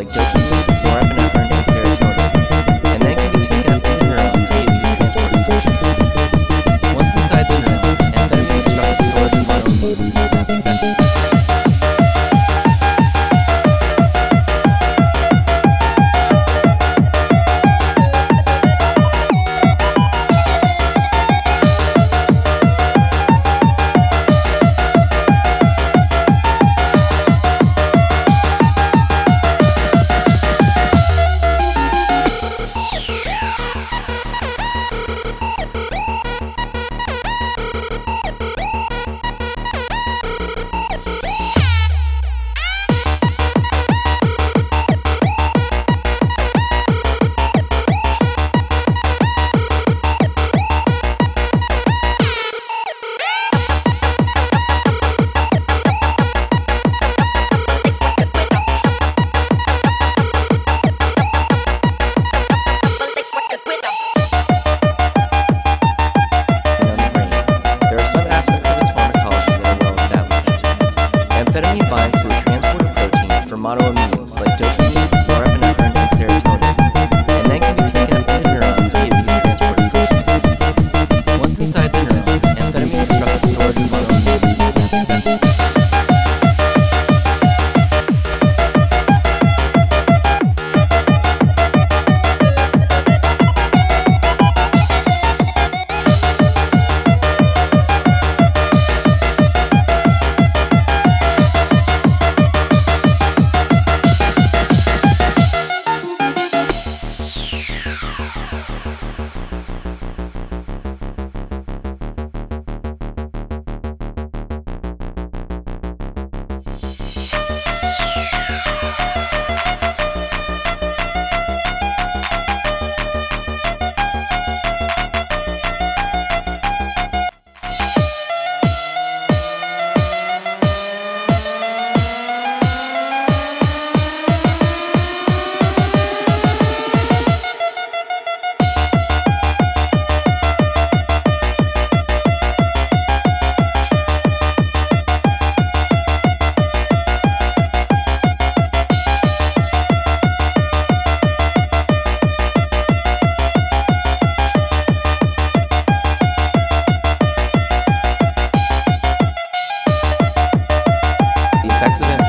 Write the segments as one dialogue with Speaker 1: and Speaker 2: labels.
Speaker 1: like this. Effects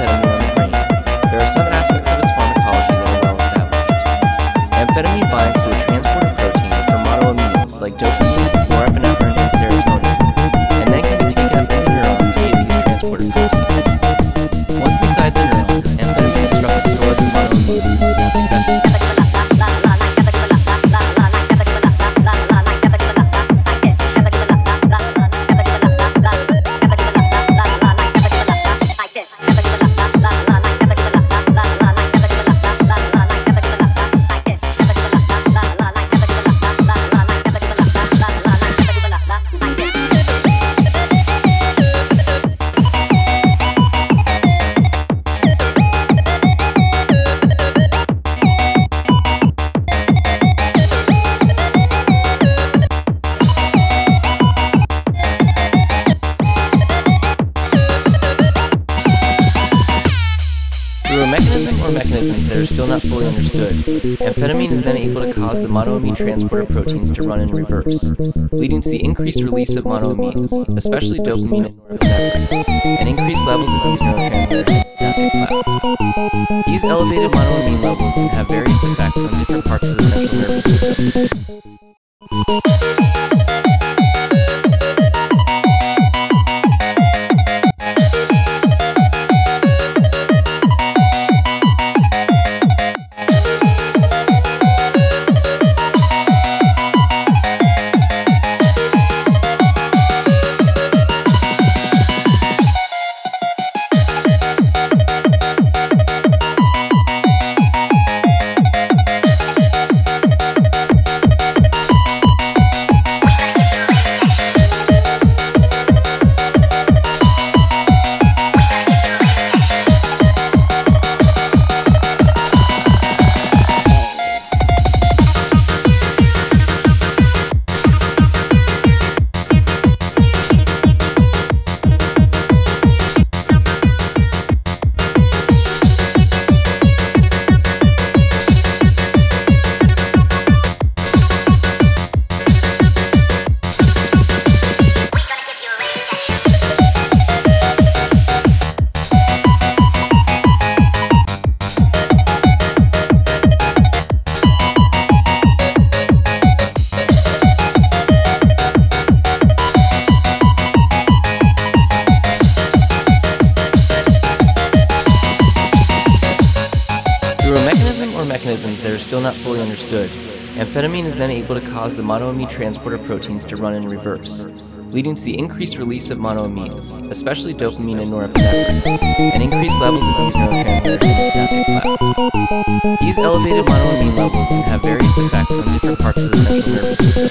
Speaker 1: transporter proteins to run in reverse, leading to the increased release of monoamines, especially dopamine and norepinephrine, and increased levels of these neurotransmitters. These elevated monoamine levels can have various effects on different parts of the central nervous system. That are still not fully understood, amphetamine is then able to cause the monoamine transporter proteins to run in reverse, leading to the increased release of monoamines, especially dopamine and norepinephrine, and increased levels of these neurotransmitters. These elevated monoamine levels can have various effects on different parts of the central nervous system.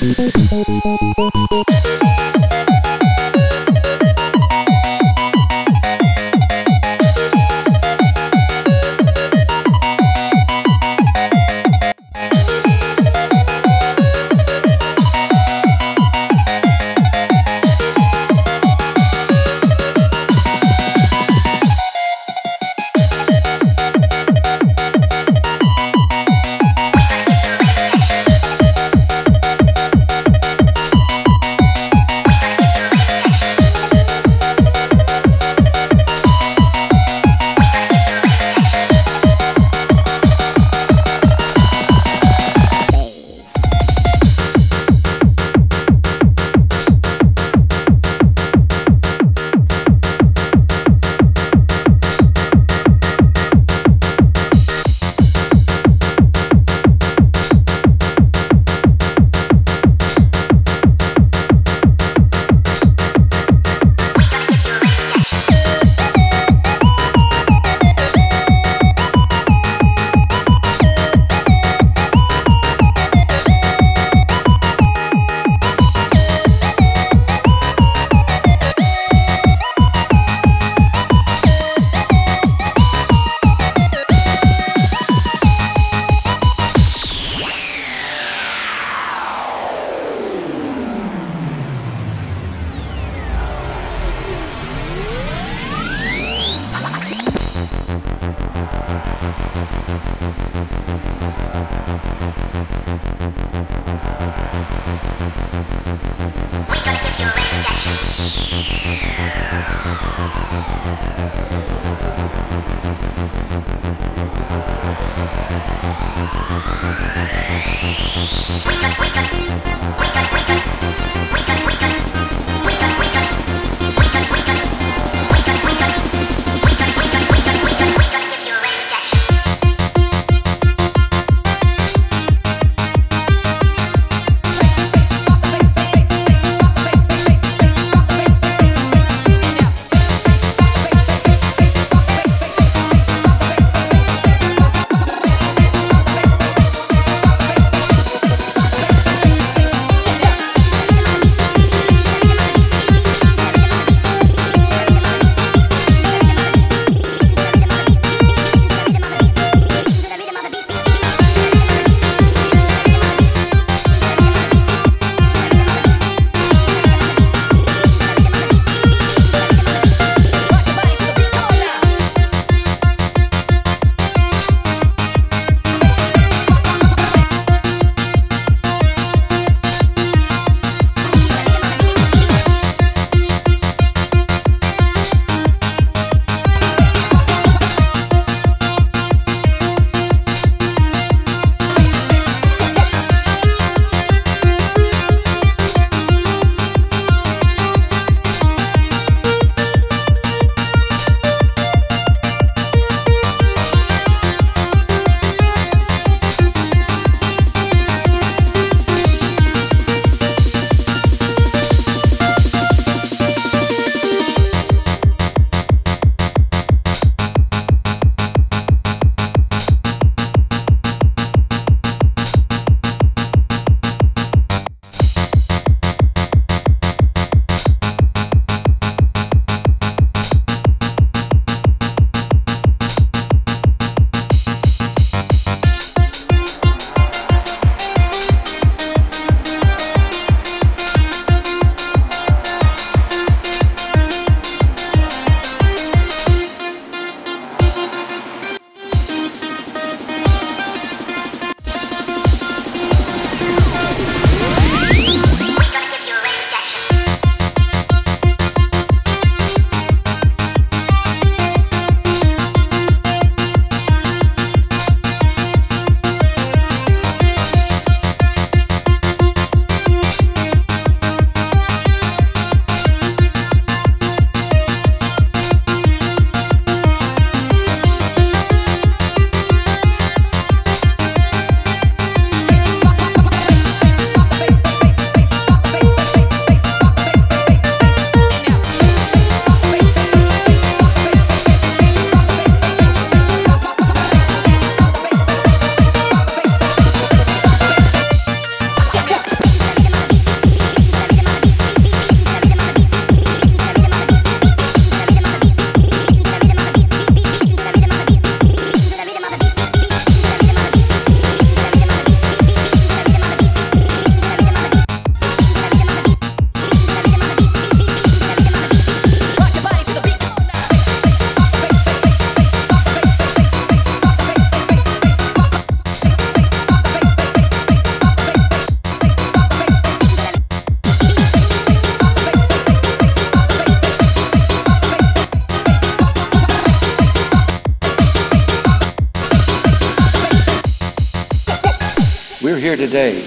Speaker 2: Today,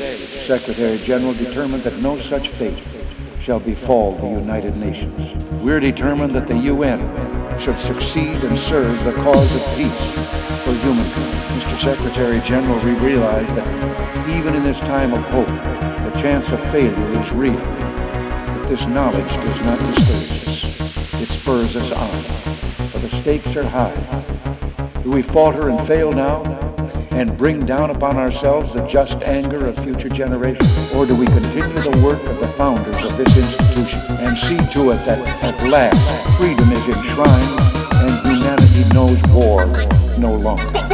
Speaker 2: Secretary General determined that no such fate shall befall the United Nations. We're determined that the UN should succeed and serve the cause of peace for humankind. Mr. Secretary General, we realize that even in this time of hope, the chance of failure is real. But this knowledge does not discourage us. It spurs us on. For the stakes are high. Do we falter and fail now? And bring down upon ourselves the just anger of future generations? Or do we continue the work of the founders of this institution and see to it that at last freedom is enshrined and humanity knows war no longer?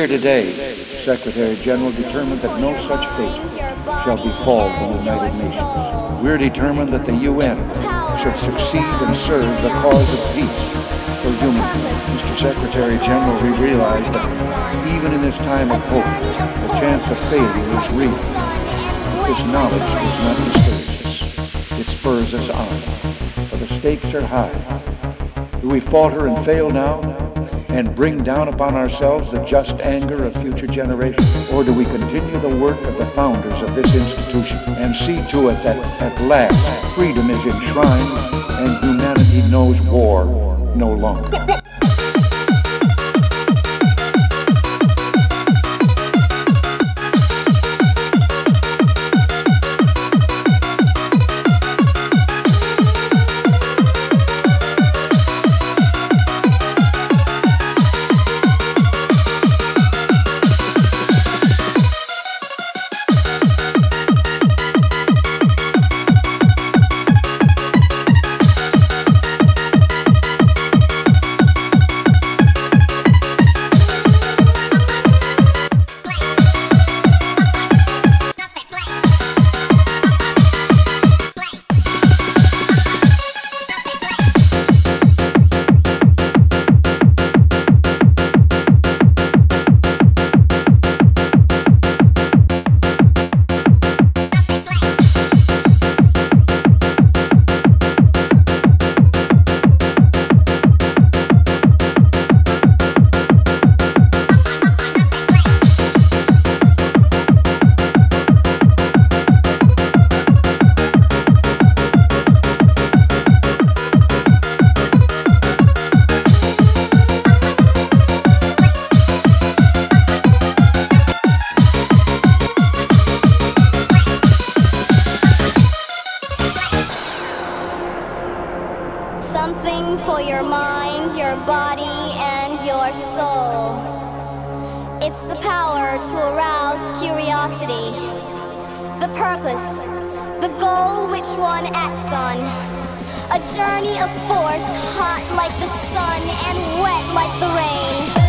Speaker 2: Here today, Secretary General, determined that no such fate shall befall the United Nations. We're determined that the UN should succeed and serve the cause of peace for humanity. Mr. Secretary General, we realize that even in this time of hope, the chance of failure is real. This knowledge does not discourage us. It spurs us on. For the stakes are high. Do we falter and fail now? And bring down upon ourselves the just anger of future generations? Or do we continue the work of the founders of this institution and see to it that at last freedom is enshrined and humanity knows war no longer? force, hot like the sun and wet like the rain.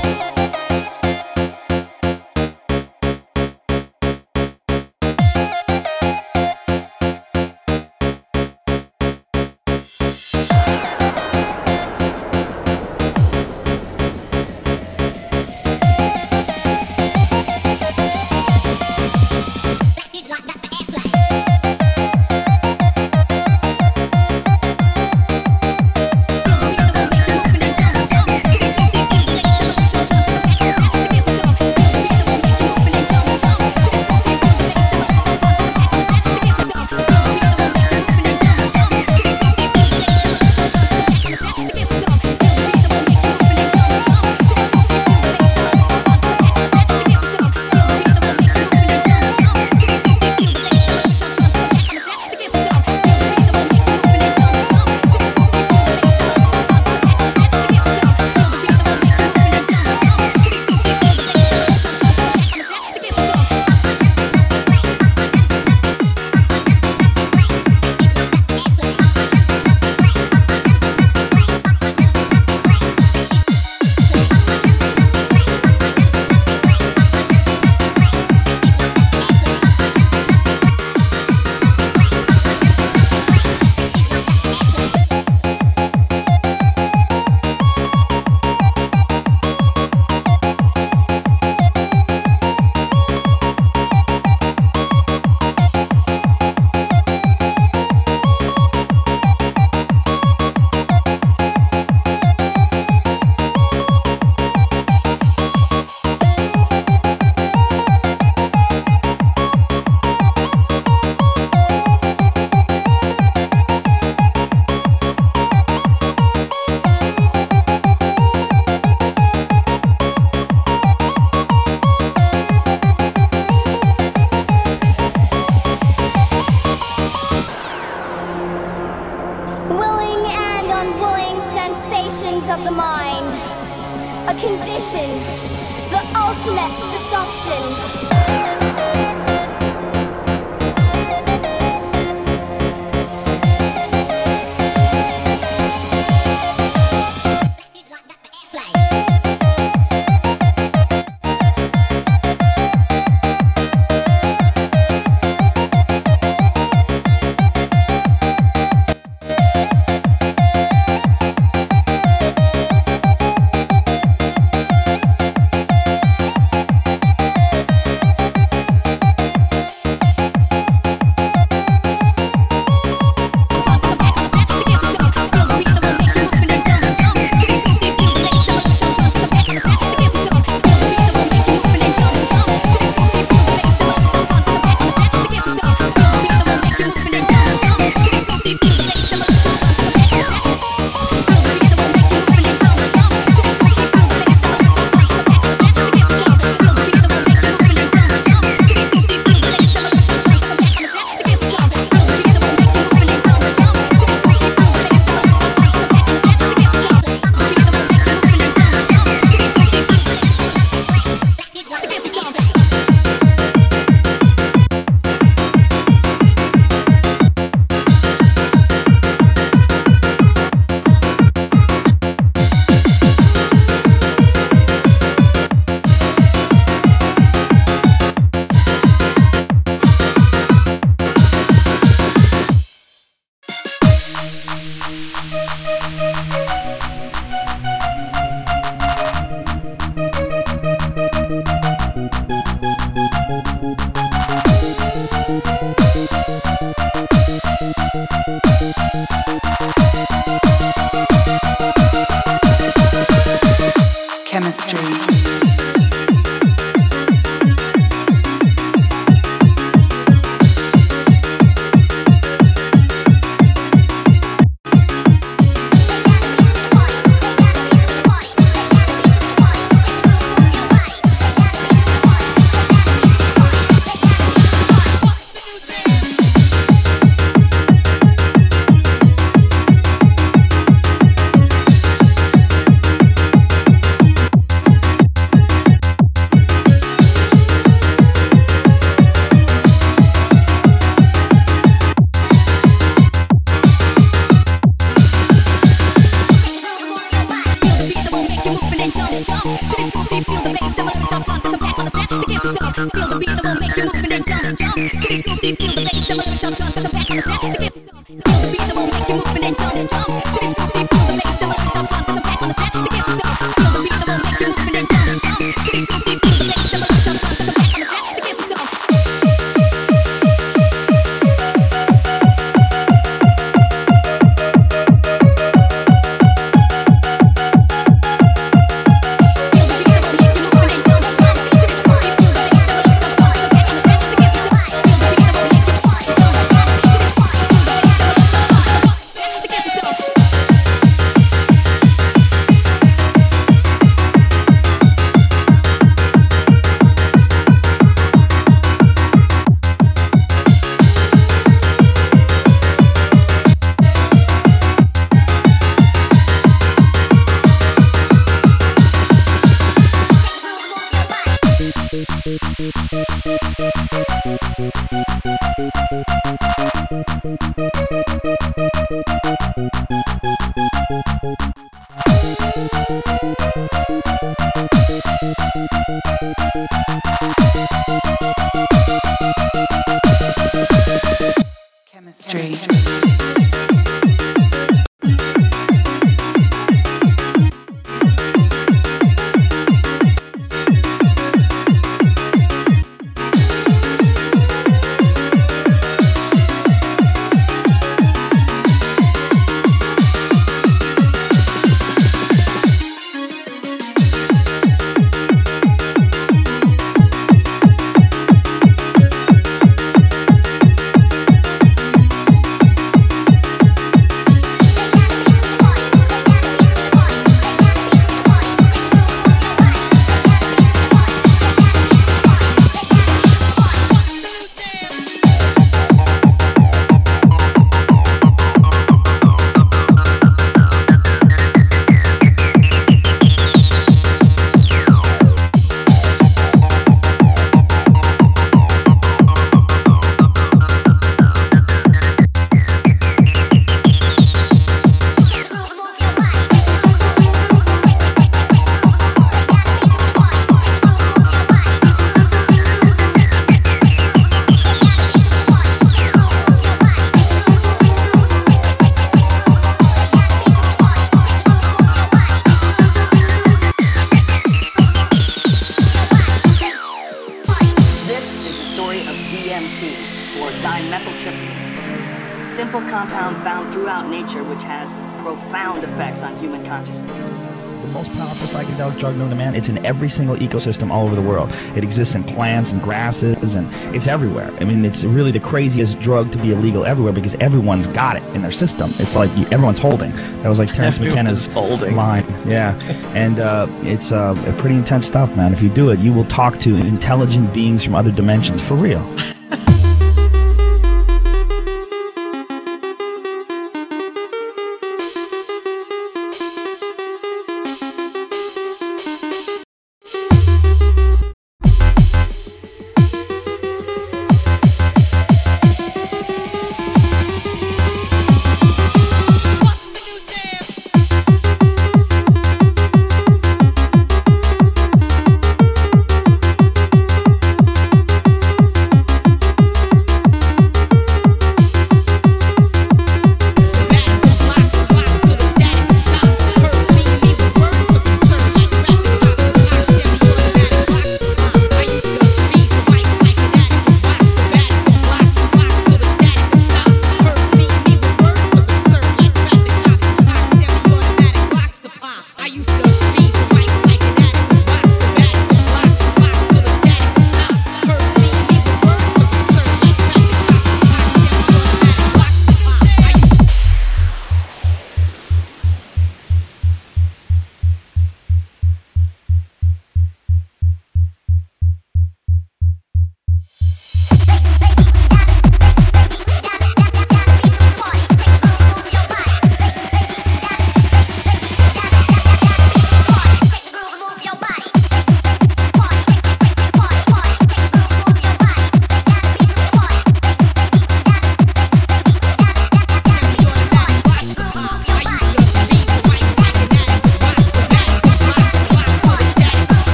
Speaker 3: Every single ecosystem all over the world. It exists in plants and grasses, and it's everywhere. I mean, it's really the craziest drug to be illegal everywhere because everyone's got it in their system. It's like everyone's holding. That was like Terence McKenna's
Speaker 4: holding.
Speaker 3: line. Yeah, and uh, it's uh, pretty intense stuff, man. If you do it, you will talk to intelligent beings from other dimensions for real.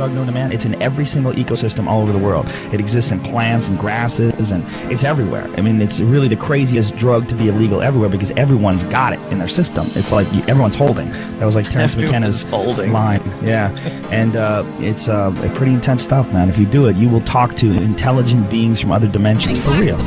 Speaker 5: Drug known to man. It's in every single ecosystem all over the world. It exists in plants and grasses, and it's everywhere. I mean, it's really the craziest drug to be illegal everywhere because everyone's got it in their system. It's like everyone's holding. That was like Terence McKenna's
Speaker 1: holding.
Speaker 5: line. Yeah, and uh, it's uh, pretty intense stuff, man. If you do it, you will talk to intelligent beings from other dimensions for real.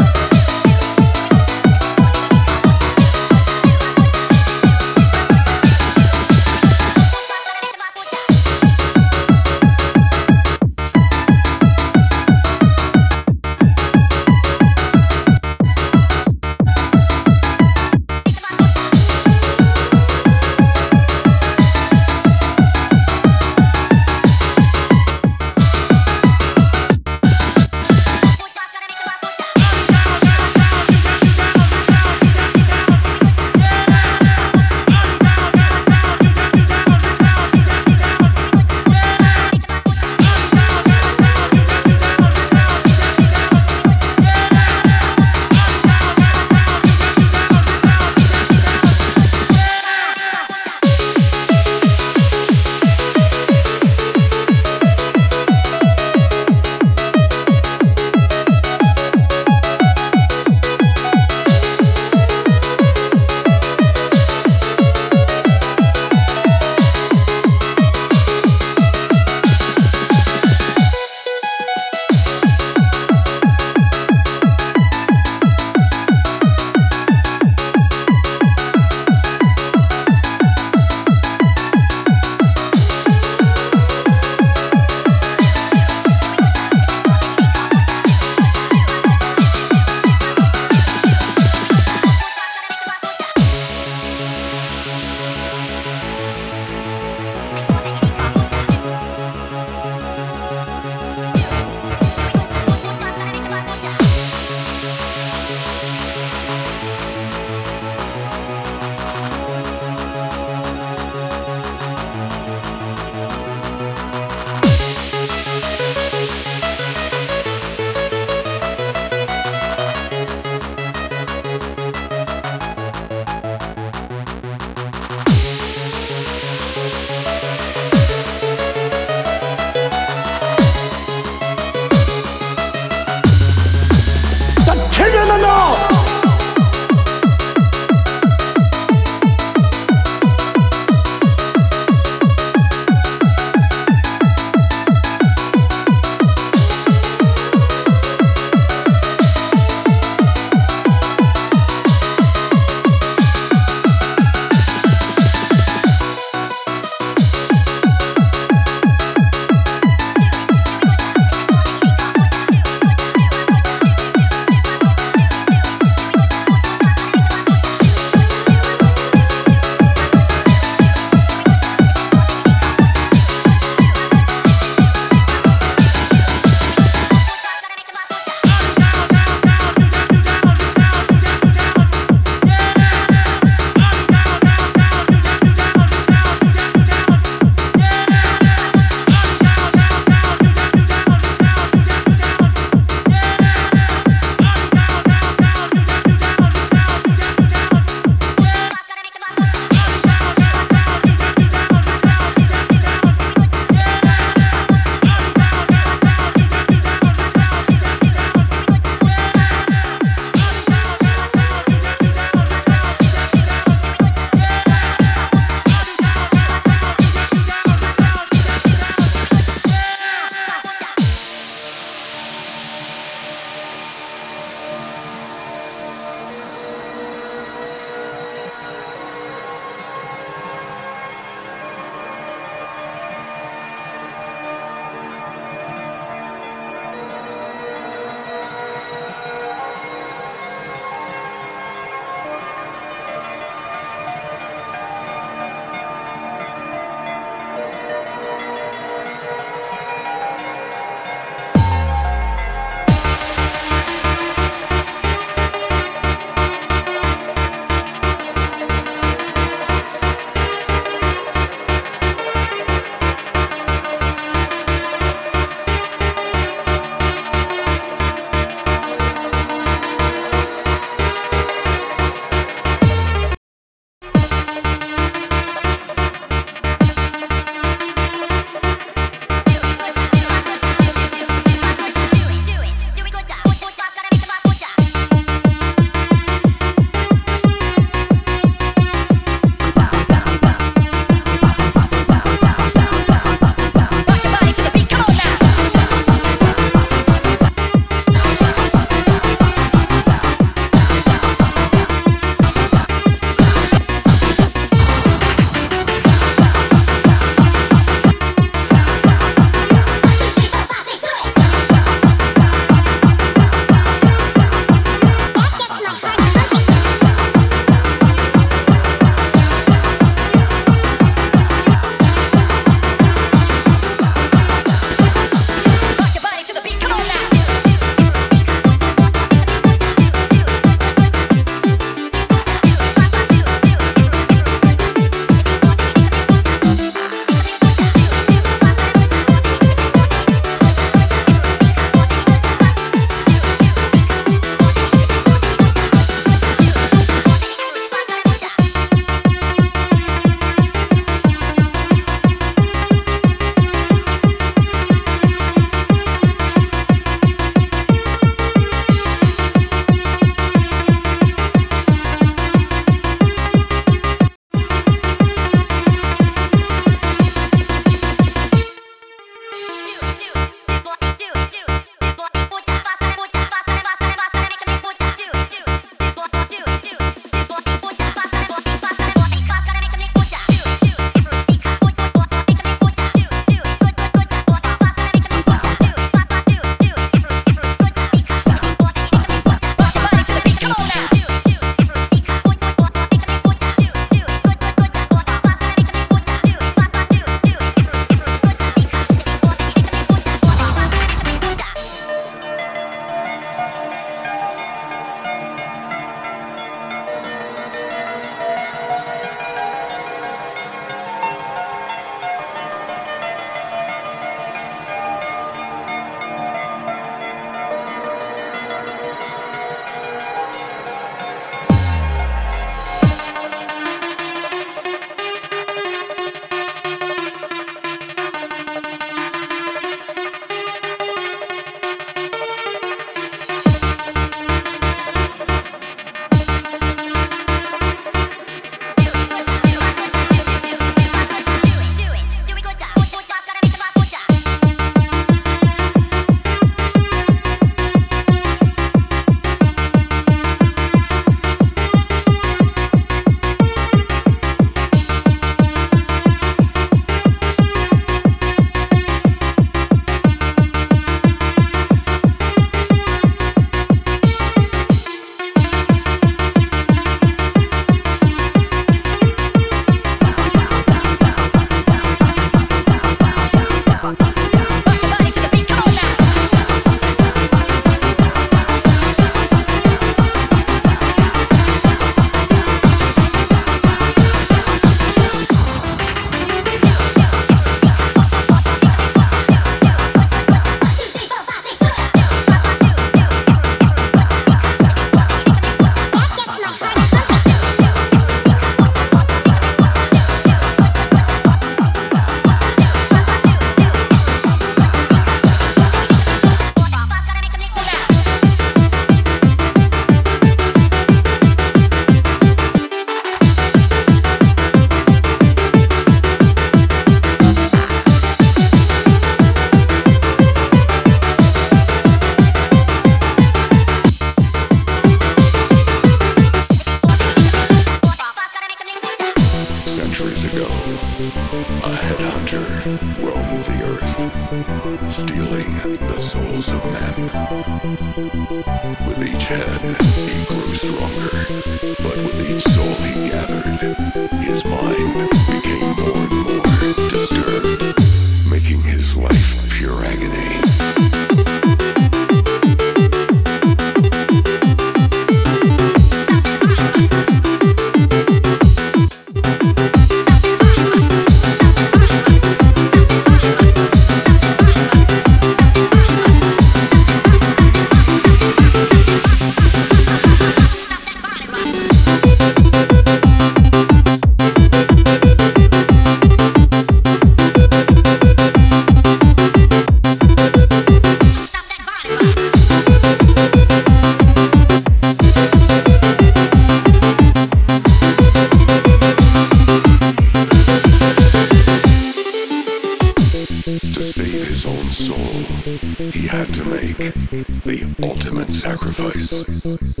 Speaker 6: Peace.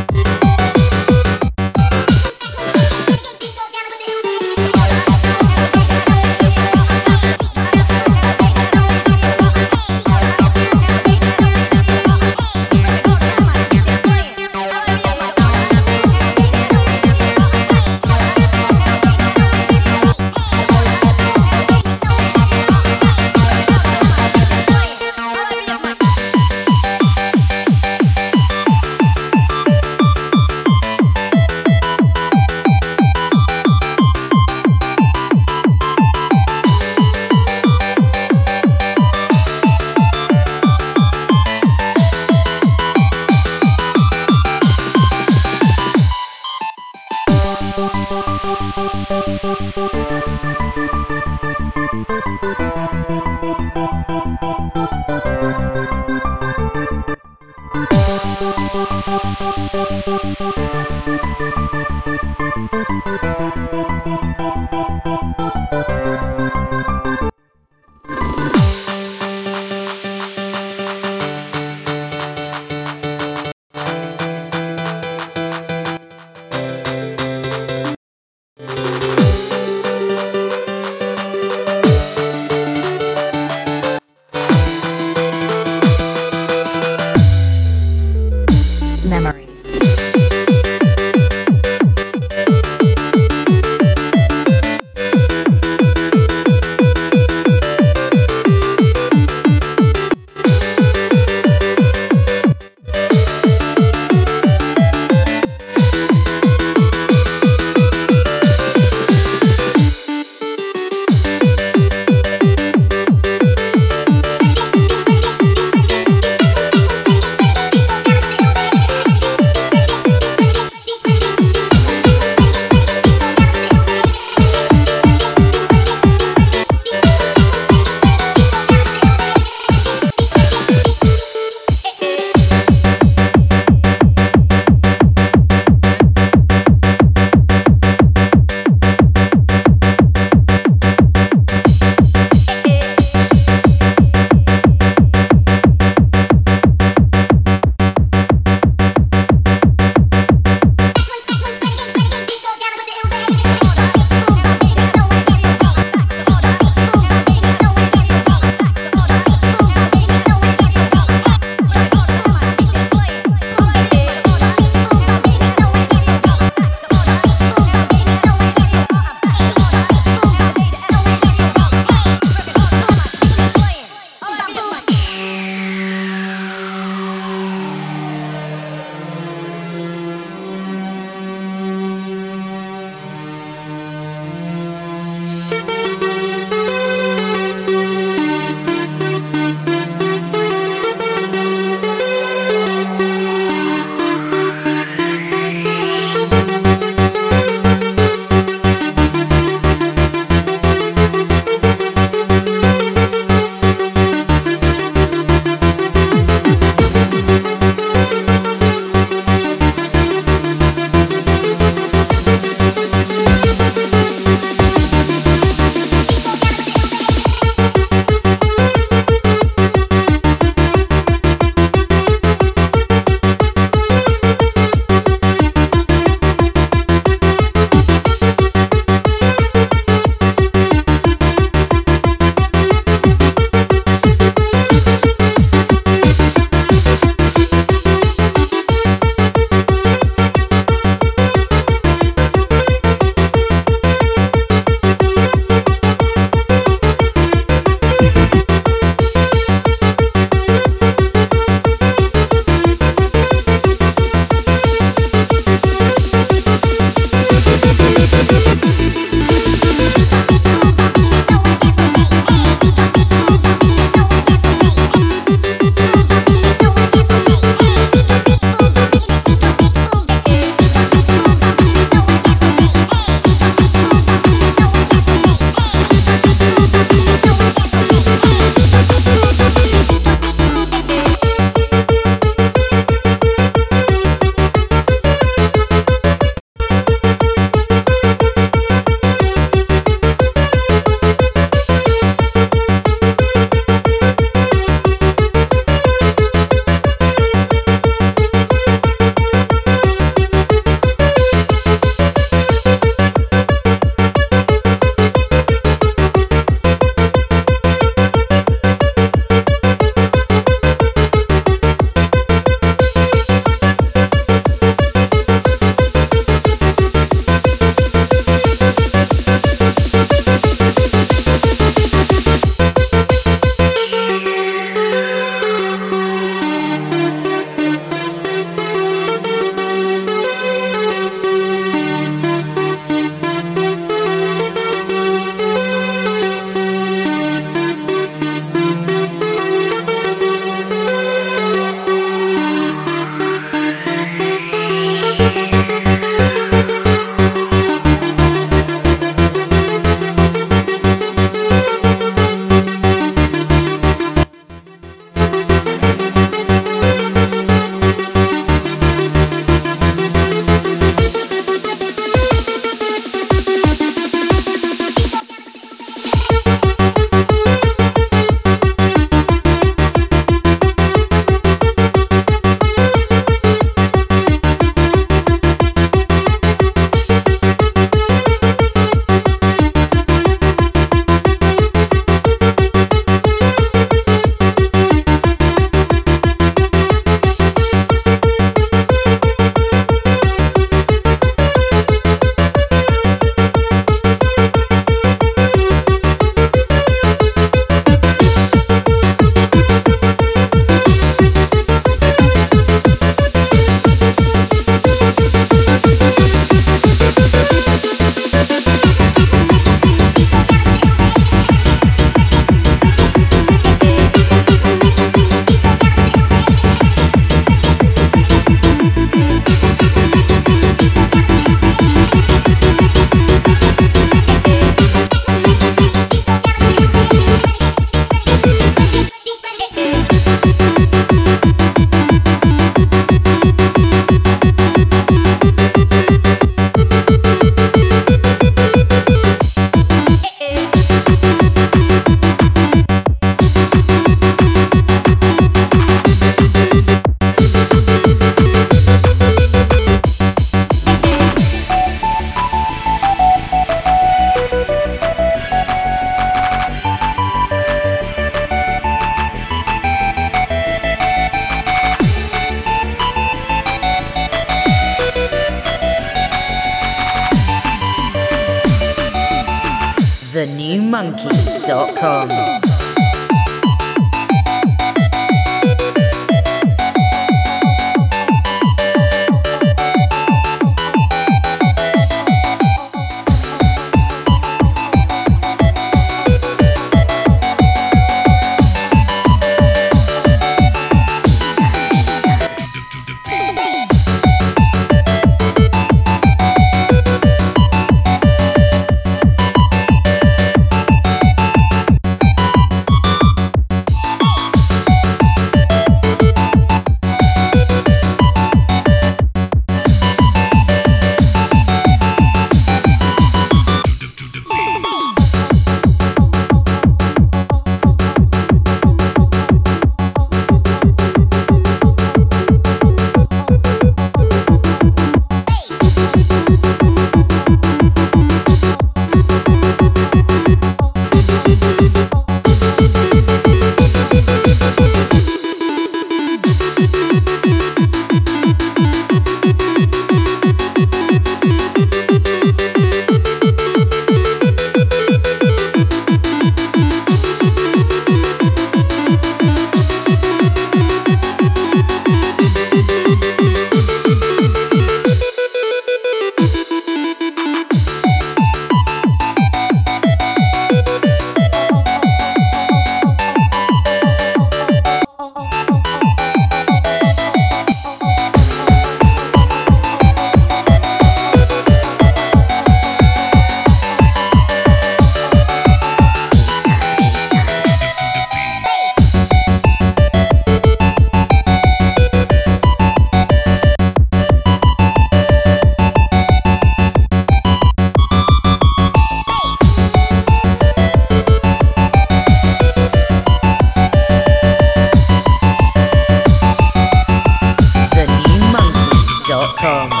Speaker 7: come.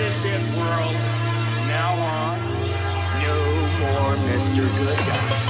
Speaker 8: World. Now on, no more Mr. Good Guy.